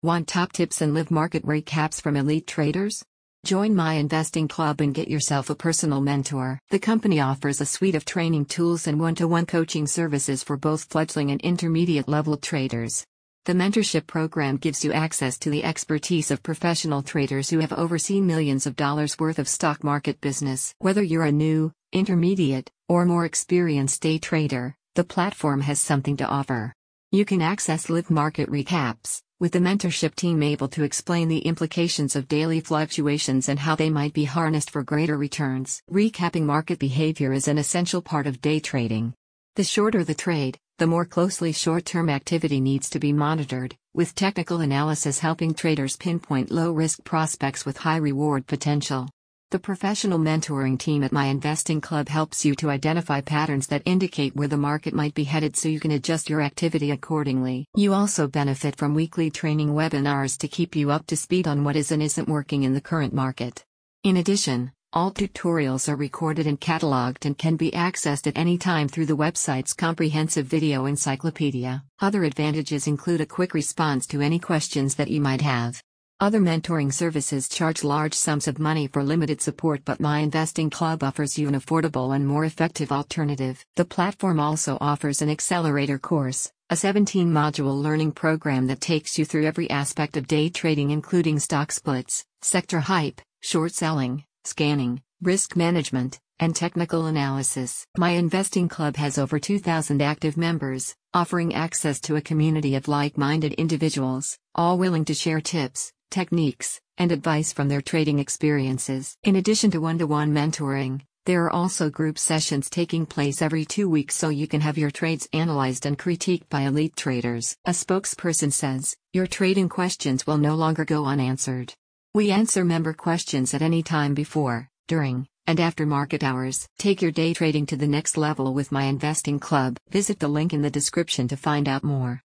Want top tips and live market recaps from elite traders? Join my investing club and get yourself a personal mentor. The company offers a suite of training tools and one to one coaching services for both fledgling and intermediate level traders. The mentorship program gives you access to the expertise of professional traders who have overseen millions of dollars worth of stock market business. Whether you're a new, intermediate, or more experienced day trader, the platform has something to offer. You can access live market recaps with the mentorship team able to explain the implications of daily fluctuations and how they might be harnessed for greater returns. Recapping market behavior is an essential part of day trading. The shorter the trade, the more closely short term activity needs to be monitored, with technical analysis helping traders pinpoint low risk prospects with high reward potential. The professional mentoring team at My Investing Club helps you to identify patterns that indicate where the market might be headed so you can adjust your activity accordingly. You also benefit from weekly training webinars to keep you up to speed on what is and isn't working in the current market. In addition, all tutorials are recorded and cataloged and can be accessed at any time through the website's comprehensive video encyclopedia. Other advantages include a quick response to any questions that you might have. Other mentoring services charge large sums of money for limited support, but My Investing Club offers you an affordable and more effective alternative. The platform also offers an accelerator course, a 17 module learning program that takes you through every aspect of day trading, including stock splits, sector hype, short selling, scanning, risk management, and technical analysis. My Investing Club has over 2,000 active members, offering access to a community of like minded individuals, all willing to share tips techniques, and advice from their trading experiences. In addition to one to one mentoring, there are also group sessions taking place every two weeks so you can have your trades analyzed and critiqued by elite traders. A spokesperson says, Your trading questions will no longer go unanswered. We answer member questions at any time before, during, and after market hours. Take your day trading to the next level with my investing club. Visit the link in the description to find out more.